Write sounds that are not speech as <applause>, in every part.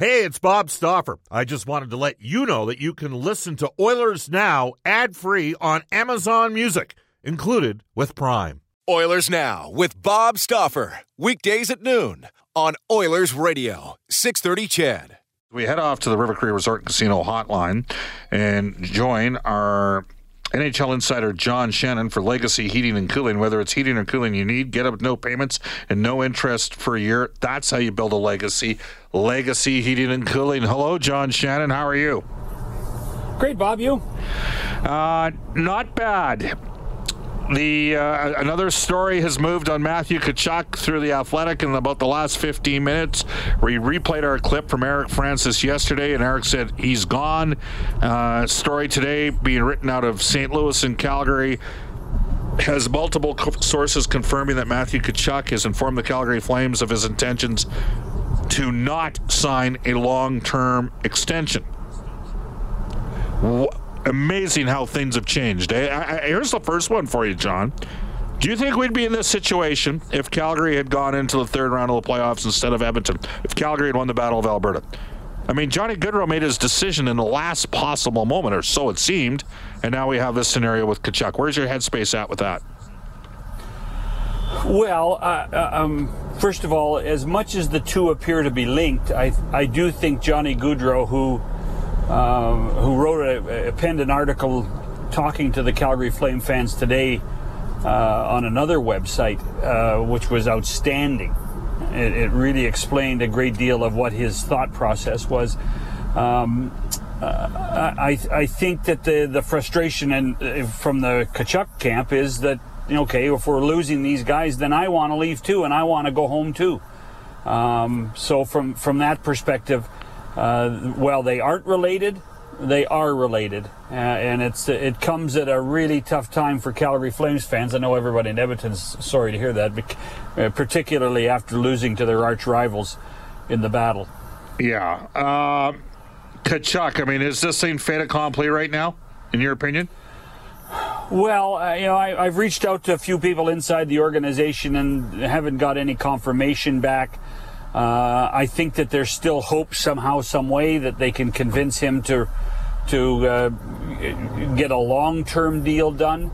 Hey, it's Bob Stauffer. I just wanted to let you know that you can listen to Oilers Now ad free on Amazon Music, included with Prime. Oilers Now with Bob Stauffer. Weekdays at noon on Oilers Radio, 630 CHED. We head off to the River Cree Resort Casino hotline and join our NHL insider John Shannon for Legacy Heating and Cooling. Whether it's heating or cooling you need, get up with no payments and no interest for a year. That's how you build a legacy. Legacy Heating and Cooling. Hello, John Shannon. How are you? Great, Bob. You? Uh, not bad. The uh, another story has moved on Matthew Tkachuk through the Athletic in about the last 15 minutes. We replayed our clip from Eric Francis yesterday, and Eric said he's gone. Uh, story today being written out of St. Louis and Calgary has multiple co- sources confirming that Matthew Tkachuk has informed the Calgary Flames of his intentions to not sign a long-term extension. Amazing how things have changed. I, here's the first one for you, John. Do you think we'd be in this situation if Calgary had gone into the third round of the playoffs instead of Edmonton? If Calgary had won the Battle of Alberta? I mean, Johnny Gaudreau made his decision in the last possible moment, or so it seemed, and now we have this scenario with Tkachuk. Where's your headspace at with that? Well, uh, um, first of all, as much as the two appear to be linked, I I do think Johnny Gaudreau, who um, who wrote a, penned an article talking to the Calgary Flame fans today uh, on another website, uh, which was outstanding. It, it, really explained a great deal of what his thought process was. Um, uh, I, I think that the, the frustration and uh, from the Tkachuk camp is that okay, if we're losing these guys, then I want to leave too, and I want to go home too. Um, so from from that perspective, uh, well, they aren't related. They are related, uh, and it's it comes at a really tough time for Calgary Flames fans. I know everybody in Edmonton's sorry to hear that, but, uh, particularly after losing to their arch rivals in the battle. Yeah, uh. I mean, is this thing fait accompli right now, in your opinion? Well, uh, you know, I, have reached out to a few people inside the organization and haven't got any confirmation back. Uh, I think that there's still hope somehow, some way that they can convince him to to uh, get a long-term deal done.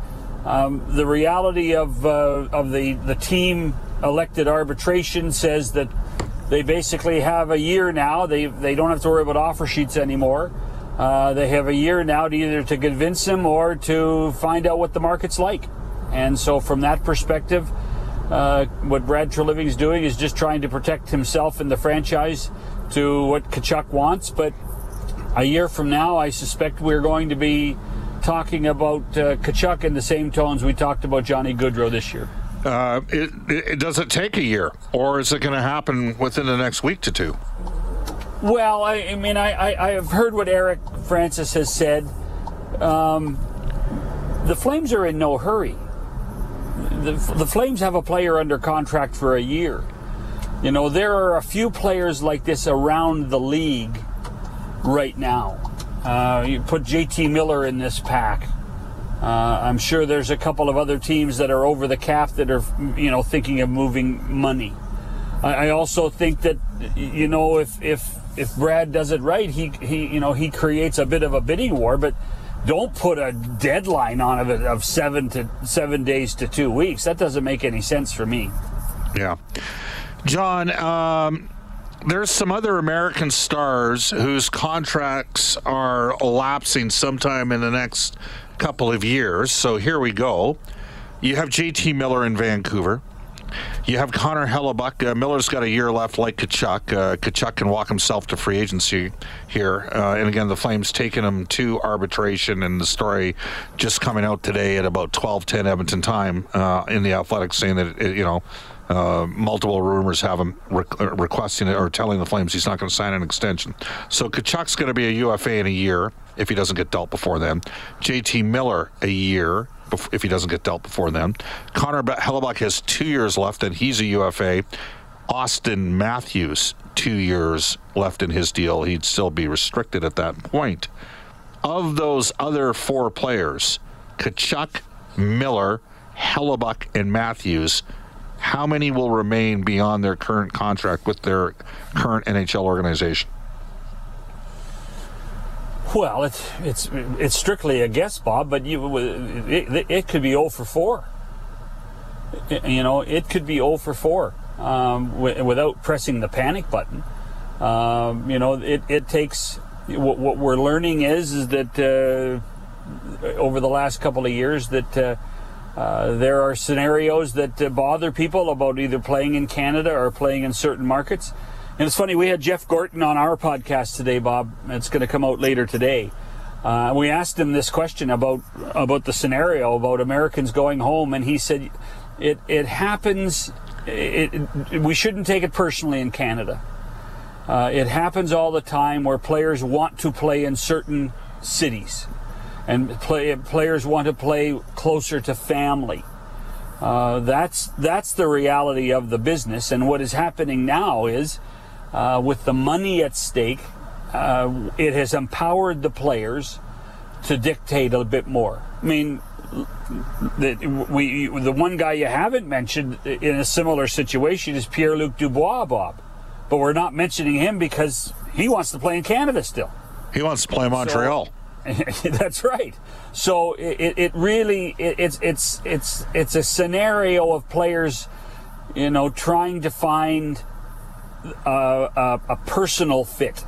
Um, the reality of uh, of the the team elected arbitration says that they basically have a year now. They they don't have to worry about offer sheets anymore. Uh, they have a year now to either to convince him or to find out what the market's like. And so, from that perspective, uh, what Brad Treliving is doing is just trying to protect himself and the franchise to what Tkachuk wants. But a year from now, I suspect we're going to be talking about uh, Tkachuk in the same tones we talked about Johnny Gaudreau this year. Uh, it, it, does it take a year, or is it going to happen within the next week to two? Well, I, I mean, I, I, I, have heard what Eric Francis has said. Um, the Flames are in no hurry the, the Flames have a player under contract for a year. You know, there are a few players like this around the league right now. Uh, you put JT Miller in this pack. Uh, I'm sure there's a couple of other teams that are over the cap that are, you know, thinking of moving money. I, I also think that, you know, if if if Brad does it right, he he you know he creates a bit of a bidding war, but don't put a deadline on it of seven to seven days to two weeks. That doesn't make any sense for me. Yeah, John. Um, there's some other American stars whose contracts are elapsing sometime in the next couple of years. So here we go. You have JT Miller in Vancouver. You have Connor Hellebuyck. Uh, Miller's got a year left, like Tkachuk. Uh, Tkachuk can walk himself to free agency here. Uh, and again, the Flames taking him to arbitration, and the story just coming out today at about 12:10 Edmonton time uh, in the Athletics, saying that it, you know. Uh, multiple rumors have him re- uh, requesting it or telling the Flames he's not going to sign an extension. So Tkachuk's going to be a UFA in a year if he doesn't get dealt before then. JT Miller a year if he doesn't get dealt before then. Connor Hellebuyck has two years left, and he's a UFA. Auston Matthews, two years left in his deal. He'd still be restricted at that point. Of those other four players, Tkachuk, Miller, Hellebuyck, and Matthews, how many will remain beyond their current contract with their current NHL organization? Well, it's it's it's strictly a guess, Bob. But you, it, it could be 0 for 4. You know, it could be 0 for 4 um, without pressing the panic button. Um, you know, it, it takes what, what, we're learning is is that uh, over the last couple of years that uh, uh, there are scenarios that uh, bother people about either playing in Canada or playing in certain markets. And it's funny, we had Jeff Gorton on our podcast today, Bob. It's going to come out later today. Uh, we asked him this question about about the scenario about Americans going home, and he said it it happens. It, it, we shouldn't take it personally in Canada. Uh, it happens all the time where players want to play in certain cities, and play, players want to play closer to family. Uh, that's that's the reality of the business, and what is happening now is, uh, with the money at stake, uh, it has empowered the players to dictate a bit more. I mean, the, we the one guy you haven't mentioned in a similar situation is Pierre Luc Dubois, Bob but we're not mentioning him because he wants to play in Canada still. He wants to play Montreal. So, <laughs> that's right. So it, it really it, it's it's it's it's a scenario of players, you know, trying to find a, a, a personal fit.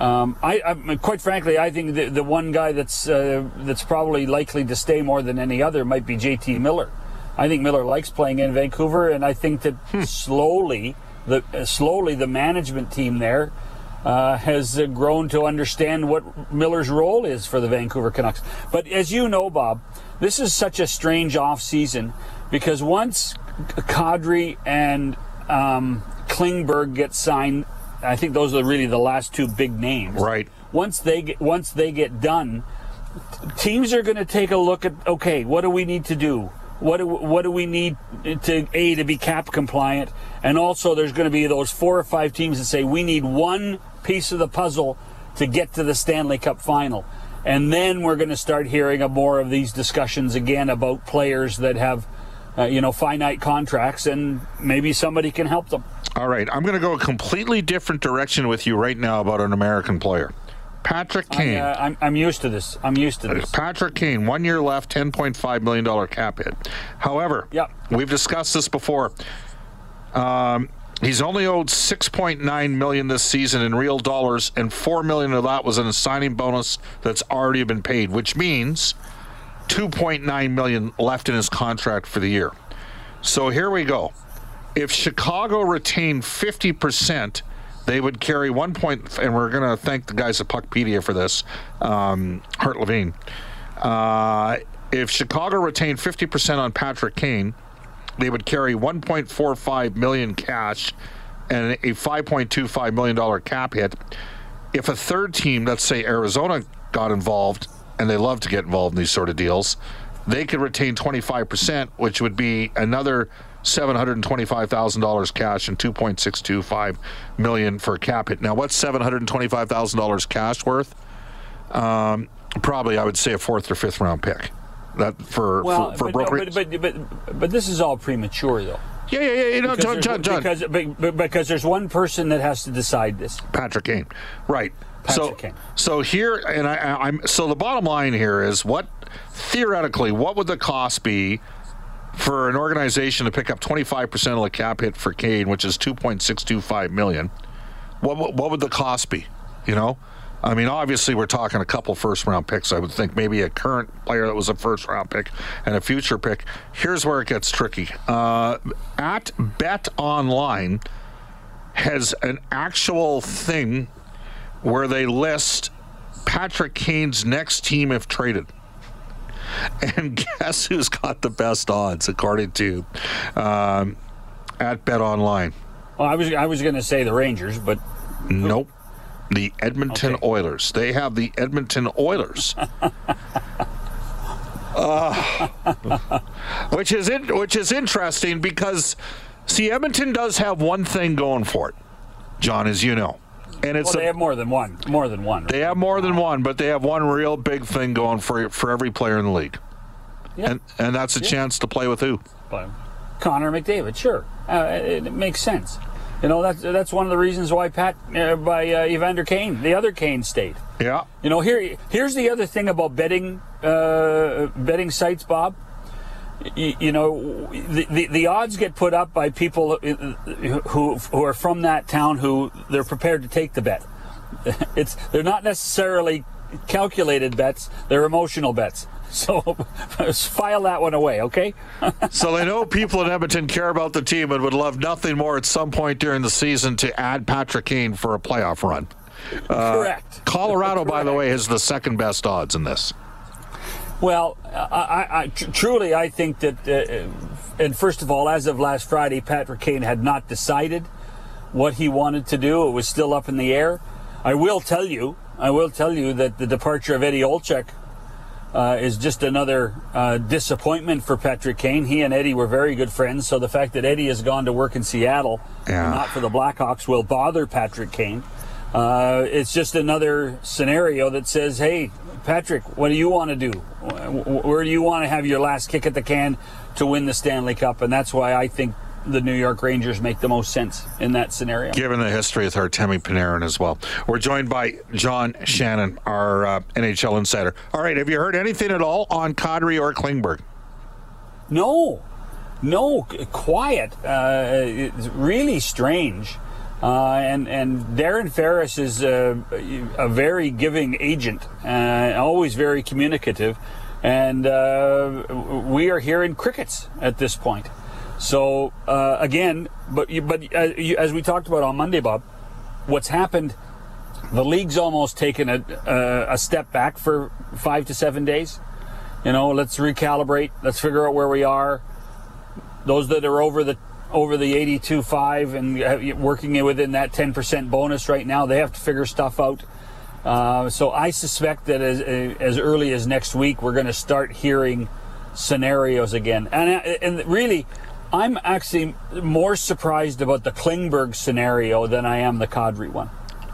Um, I, I, quite frankly, I think the, the one guy that's uh, that's probably likely to stay more than any other might be JT Miller. I think Miller likes playing in Vancouver, and I think that hmm. slowly the uh, slowly the management team there uh, has uh, grown to understand what Miller's role is for the Vancouver Canucks. But as you know, Bob, this is such a strange off season because once Kadri and um, Klingberg gets signed, I think those are really the last two big names. Right. Once they get once they get done, teams are going to take a look at okay, what do we need to do? What do, what do we need to a to be cap compliant? And also, there's going to be those four or five teams that say we need one piece of the puzzle to get to the Stanley Cup final. And then we're going to start hearing more of these discussions again about players that have, uh, you know, finite contracts, and maybe somebody can help them. All right, I'm going to go a completely different direction with you right now about an American player. Patrick Kane. I, uh, I'm, I'm used to this. I'm used to this. Patrick Kane, one year left, $10.5 million cap hit. However, yep. we've discussed this before. Um, he's only owed 6.9 million this season in real dollars, and 4 million of that was in a signing bonus that's already been paid, which means 2.9 million left in his contract for the year. So here we go. If Chicago retained 50 percent they would carry one point, and we're going to thank the guys at Puckpedia for this, um, Hart Levine. Uh, if Chicago retained 50% on Patrick Kane, they would carry 1.45 million cash and a 5.25 million dollar cap hit. If a third team, let's say Arizona, got involved, and they love to get involved in these sort of deals, they could retain 25%, which would be another $725,000 cash and 2.625 million for a cap hit. Now, what's $725,000 cash worth? Um, probably, I would say a fourth or fifth round pick. That for well, for, for but, no, but, but, but, but this is all premature, though. Yeah, yeah, yeah. You know, because John, John, John. Because, because there's one person that has to decide this. Patrick Kane, right? Patrick so, Kane. so here, and I, I'm so the bottom line here is what theoretically, what would the cost be for an organization to pick up 25% of the cap hit for Kane, which is 2.625 million, what what would the cost be? You know, I mean, obviously we're talking a couple first round picks. I would think maybe a current player that was a first round pick and a future pick. Here's where it gets tricky. Uh, at Bet Online has an actual thing where they list Patrick Kane's next team if traded. <laughs> And guess who's got the best odds according to um, at Bet Online? Well, I was I was going to say the Rangers, but nope. The Edmonton okay. Oilers. They have the Edmonton Oilers. <laughs> uh, which is in, which is interesting because see Edmonton does have one thing going for it, John, as you know. And it's well, they a, have more than one. More than one. Right? They have more than one, but they have one real big thing going for for every player in the league. Yeah. And and that's a yeah. chance to play with who? But Connor McDavid, sure, uh, it, it, makes sense. You know, that's that's one of the reasons why Pat uh, by uh, Evander Kane, the other Kane, stayed. Yeah. You know, here here's the other thing about betting uh, betting sites, Bob. You, you know, the, the, the odds get put up by people who who are from that town who they're prepared to take the bet. <laughs> It's they're not necessarily calculated bets; they're emotional bets. <laughs> So <laughs> file that one away, okay? so they know people in Edmonton care about the team and would love nothing more at some point during the season to add Patrick Kane for a playoff run. Uh, Correct. Colorado, Correct. by the way, has the second best odds in this. Well, I, I, truly, I think that, uh, and first of all, as of last Friday, Patrick Kane had not decided what he wanted to do. It was still up in the air. I will tell you, I will tell you that the departure of Eddie Olczyk uh, is just another uh, disappointment for Patrick Kane. He and Eddie were very good friends, so the fact that Eddie has gone to work in Seattle, yeah. not for the Blackhawks, will bother Patrick Kane. Uh, it's just another scenario that says, hey, Patrick, what do you want to do? Where do you want to have your last kick at the can to win the Stanley Cup? And that's why I think the New York Rangers make the most sense in that scenario. Given the history with Artemi Panarin as well. We're joined by John Shannon, our uh, NHL insider. All right, have you heard anything at all on Kadri or Klingberg? No, no, quiet. Uh, it's really strange. Uh, and and Darren Ferris is a, a very giving agent, uh, always very communicative, and uh, we are hearing crickets at this point. So uh, again, but but uh, you, as we talked about on Monday, Bob, what's happened? The league's almost taken a, uh, a step back for five to seven days. You know, let's recalibrate. Let's figure out where we are. Those that are over the over the 82.5 and working within that 10% bonus right now, they have to figure stuff out. Uh, so I suspect that as, as early as next week, we're going to start hearing scenarios again. And, and really, I'm actually more surprised about the Klingberg scenario than I am the Kadri one.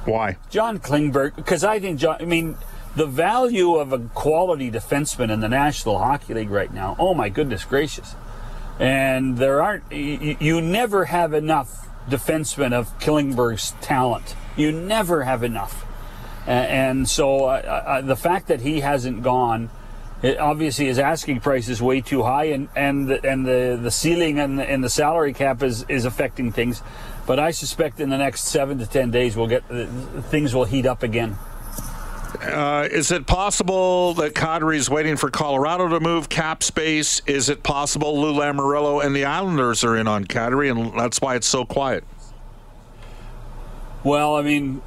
Why? John Klingberg, because I think John. I mean, the value of a quality defenseman in the National Hockey League right now. Oh my goodness gracious! And there aren't. You, you never have enough defensemen of Klingberg's talent. You never have enough. And, so uh, uh, the fact that he hasn't gone it, obviously his asking price is way too high, and and the, and the the ceiling and the, and the salary cap is is affecting things. But I suspect in the next seven to ten days we'll get uh, things will heat up again. Uh, is it possible that is waiting for Colorado to move cap space? Is it possible Lou Lamoriello and the Islanders are in on Kadri, and that's why it's so quiet? Well, I mean,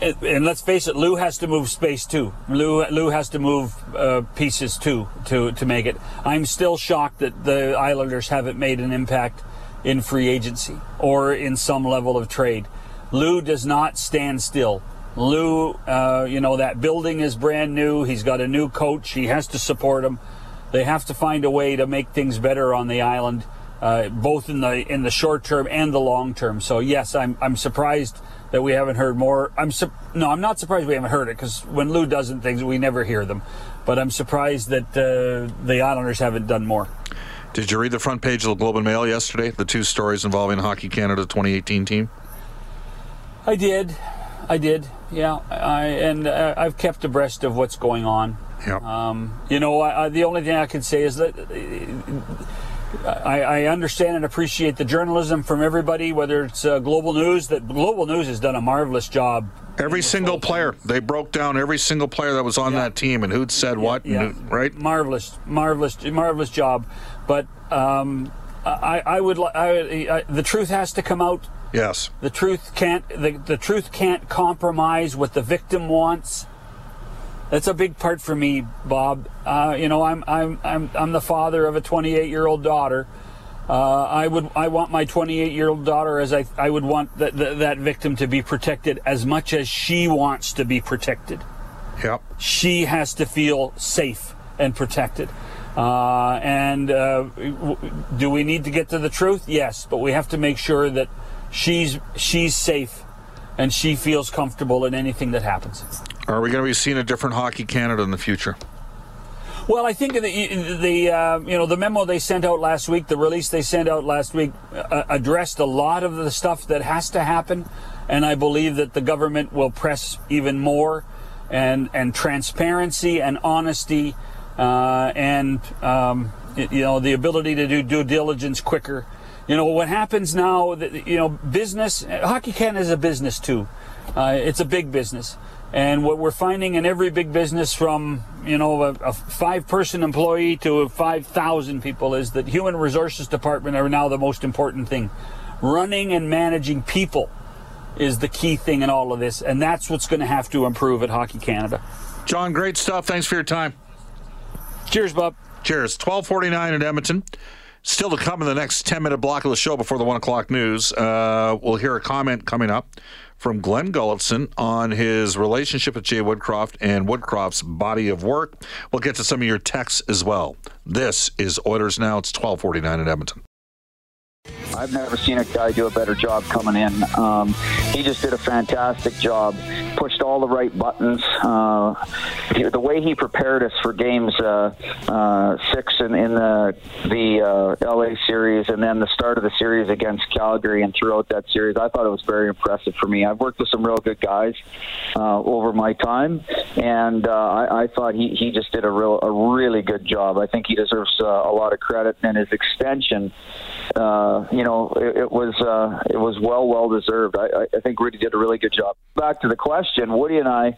and let's face it, Lou has to move space too. Lou Lou has to move uh, pieces too to to make it. I'm still shocked that the Islanders haven't made an impact in free agency or in some level of trade. Lou does not stand still. Lou, uh, you know that building is brand new. He's got a new coach. He has to support him. They have to find a way to make things better on the island uh, both in the in the short term and the long term. So yes, I'm I'm surprised that we haven't heard more. I'm su- no, I'm not surprised we haven't heard it because when Lou doesn't things, we never hear them. But I'm surprised that uh, the Islanders haven't done more. Did you read the front page of the Globe and Mail yesterday? The two stories involving Hockey Canada 2018 team. I did, I did. Yeah, I and uh, I've kept abreast of what's going on. Yeah. Um, you know, I, I, the only thing I can say is that I, I, understand and appreciate the journalism from everybody, whether it's uh, Global News. That Global News has done a marvelous job. Every single player, they broke down every single player that was on yeah. that team and who'd said yeah, what, yeah. Who, right? Marvelous, marvelous, marvelous job. But um, I, I, would, I, I, the truth has to come out. Yes. The truth can't. The, the truth can't compromise what the victim wants that's a big part for me, Bob. Uh, you know, I'm I'm I'm I'm the father of a 28 year old daughter. Uh, I would I want my 28 year old daughter as I I would want that that victim to be protected as much as she wants to be protected. Yep. She has to feel safe and protected. Uh, and uh, do we need to get to the truth? Yes, but we have to make sure that she's she's safe and she feels comfortable in anything that happens. Are we going to be seeing a different Hockey Canada in the future? Well, I think the, the uh, you know the memo they sent out last week, the release they sent out last week, uh, addressed a lot of the stuff that has to happen, and I believe that the government will press even more, and and transparency and honesty, uh, and um, you know the ability to do due diligence quicker. You know what happens now? You know business. Hockey Canada is a business too. Uh, it's a big business. And what we're finding in every big business, from you know a, a five-person employee to 5,000 people, is that human resources department are now the most important thing. Running and managing people is the key thing in all of this, and that's what's going to have to improve at Hockey Canada. John, great stuff. Thanks for your time. Cheers, Bob. Cheers. 1249 at Edmonton. Still to come in the next 10 minute block of the show before the 1 o'clock news. Uh, we'll hear a comment coming up from Glenn Gulutzan on his relationship with Jay Woodcroft and Woodcroft's body of work. We'll get to some of your texts as well. This is Oilers Now. It's 1249 in Edmonton. I've never seen a guy do a better job coming in. Um, he just did a fantastic job, pushed all the right buttons. Uh, the way he prepared us for games uh, uh, six in, in the the uh, LA series, and then the start of the series against Calgary, and throughout that series, I thought it was very impressive for me. I've worked with some real good guys uh, over my time, and uh, I, I thought he, he just did a real a really good job. I think he deserves a lot of credit, and his extension. you know, it, it was uh, it was well well deserved. I, I think Rudy did a really good job. Back to the question, Woody and I,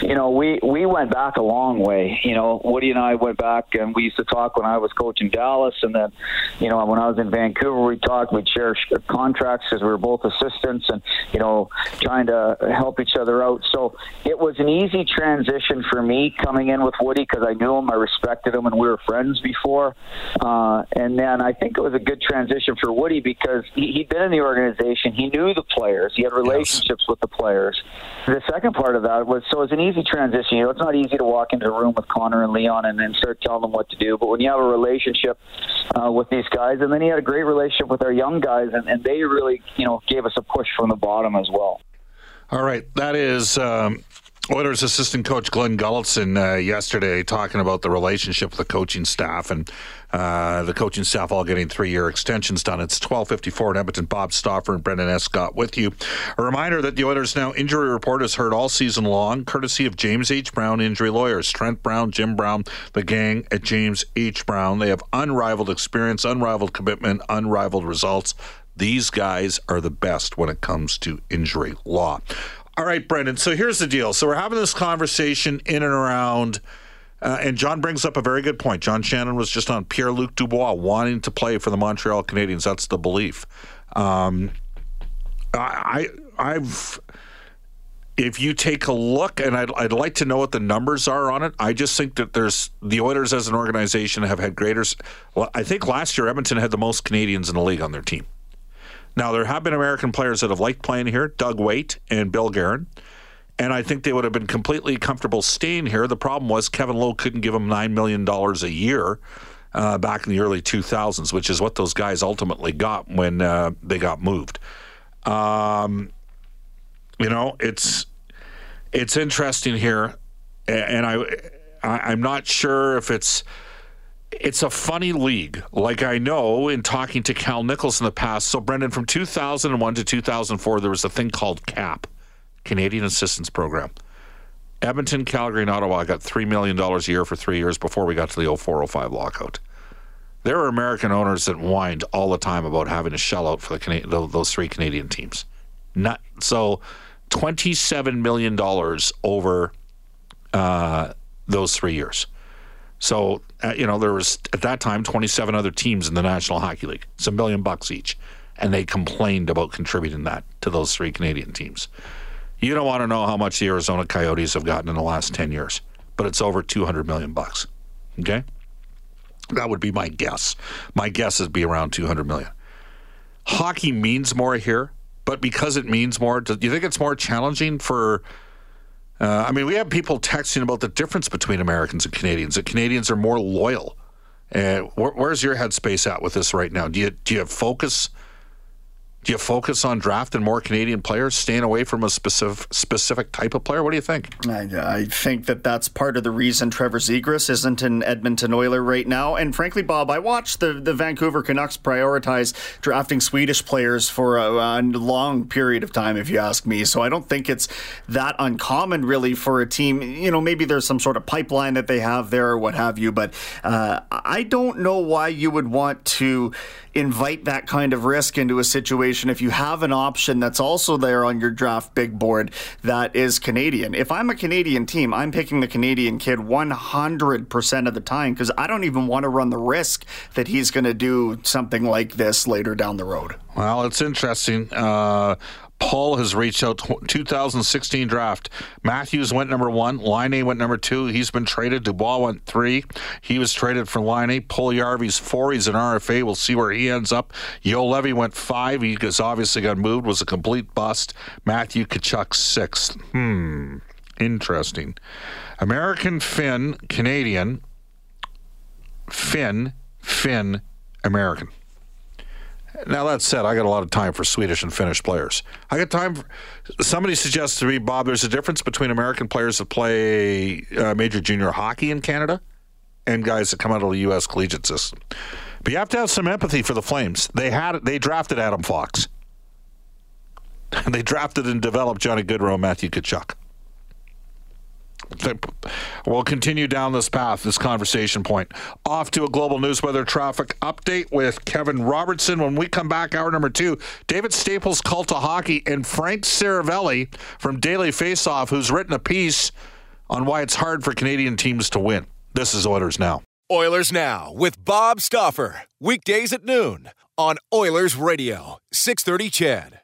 you know, we we went back a long way. You know, Woody and I went back, and we used to talk when I was coaching Dallas, and then, you know, when I was in Vancouver, we talked. We'd share contracts because we were both assistants, and you know, trying to help each other out. So it was an easy transition for me coming in with Woody because I knew him, I respected him, and we were friends before. Uh, and then I think it was a good transition for Woody because he, had been in the organization. He knew the players. He had relationships yes. with the players. The second part of that was so it's an easy transition. You know, it's not easy to walk into a room with Connor and Leon and then start telling them what to do. But when you have a relationship uh, with these guys, and then he had a great relationship with our young guys, and, and they really, you know, gave us a push from the bottom as well. All right, that is um, Oilers assistant coach Glenn Gulutzan uh, yesterday talking about the relationship with the coaching staff and uh, the coaching staff all getting three-year extensions done. It's 12:54 in Edmonton. Bob Stauffer and Brendan Escott with you. A reminder that the Oilers Now injury report is heard all season long, courtesy of James H. Brown Injury Lawyers. Trent Brown, Jim Brown, the gang at James H. Brown. They have unrivaled experience, unrivaled commitment, unrivaled results. These guys are the best when it comes to injury law. All right, Brendan. So here's the deal. So we're having this conversation in and around, uh, and John brings up a very good point. John Shannon was just on Pierre Luc Dubois wanting to play for the Montreal Canadiens. That's the belief. Um, I, I've. If you take a look, and I'd, I'd like to know what the numbers are on it. I just think that there's the Oilers as an organization have had greater. I think last year Edmonton had the most Canadians in the league on their team. Now, there have been American players that have liked playing here, Doug Weight and Bill Guerin. And I think they would have been completely comfortable staying here. The problem was Kevin Lowe couldn't give them $9 million a year uh, back in the early 2000s, which is what those guys ultimately got when uh, they got moved. Um, you know, it's it's interesting here, and I, I I'm not sure if it's it's a funny league. Like I know in talking to Cal Nichols in the past. So, Brendan, from 2001 to 2004, there was a thing called CAP, Canadian Assistance Program. Edmonton, Calgary, and Ottawa got $3 million a year for three years before we got to the 0405 lockout. There are American owners that whined all the time about having to shell out for the those three Canadian teams. Not so, $27 million over uh, those three years. So, uh, you know, there was at that time 27 other teams in the National Hockey League. It's a million bucks each. And they complained about contributing that to those three Canadian teams. You don't want to know how much the Arizona Coyotes have gotten in the last 10 years, but it's over 200 million bucks. Okay? That would be my guess. My guess is be around 200 million. Hockey means more here, but because it means more, do you think it's more challenging for uh, I mean, we have people texting about the difference between Americans and Canadians. That Canadians are more loyal. Uh, where, where's your headspace at with this right now? Do you do you have focus Do you focus on drafting more Canadian players, staying away from a specific specific type of player? What do you think? I, I think that that's part of the reason Trevor Zegras isn't an Edmonton Oiler right now. And frankly, Bob, I watched the, the Vancouver Canucks prioritize drafting Swedish players for a, a long period of time, if you ask me. So I don't think it's that uncommon, really, for a team. You know, maybe there's some sort of pipeline that they have there or what have you, but uh, I don't know why you would want to invite that kind of risk into a situation if you have an option that's also there on your draft big board that is Canadian. If I'm a Canadian team, I'm picking the Canadian kid 100% of the time because I don't even want to run the risk that he's going to do something like this later down the road. Well, it's interesting. Uh, Paul has reached out 2016 draft. Matthews went number one. Laine went number two. He's been traded. Dubois went three. He was traded for Laine. Puljujarvi's four. He's an RFA. We'll see where he ends up. Juolevi went five. He has obviously got moved. Was a complete bust. Matthew Tkachuk sixth. Hmm. Interesting. American Finn Canadian. Finn Finn American. Now that said, I got a lot of time for Swedish and Finnish players. I got time. For, somebody suggests to me, Bob, there's a difference between American players that play uh, major junior hockey in Canada and guys that come out of the U.S. collegiate system. But you have to have some empathy for the Flames. They had they drafted Adam Fox. <laughs> they drafted and developed Johnny Gaudreau and Matthew Tkachuk we'll continue down this path, this conversation point. Off to a global news weather traffic update with Kevin Robertson. When we come back, hour number two, David Staples' Cult of Hockey and Frank Seravalli from Daily Faceoff, who's written a piece on why it's hard for Canadian teams to win. This is Oilers Now. Oilers Now with Bob Stauffer. Weekdays at noon on Oilers Radio, 630 CHED.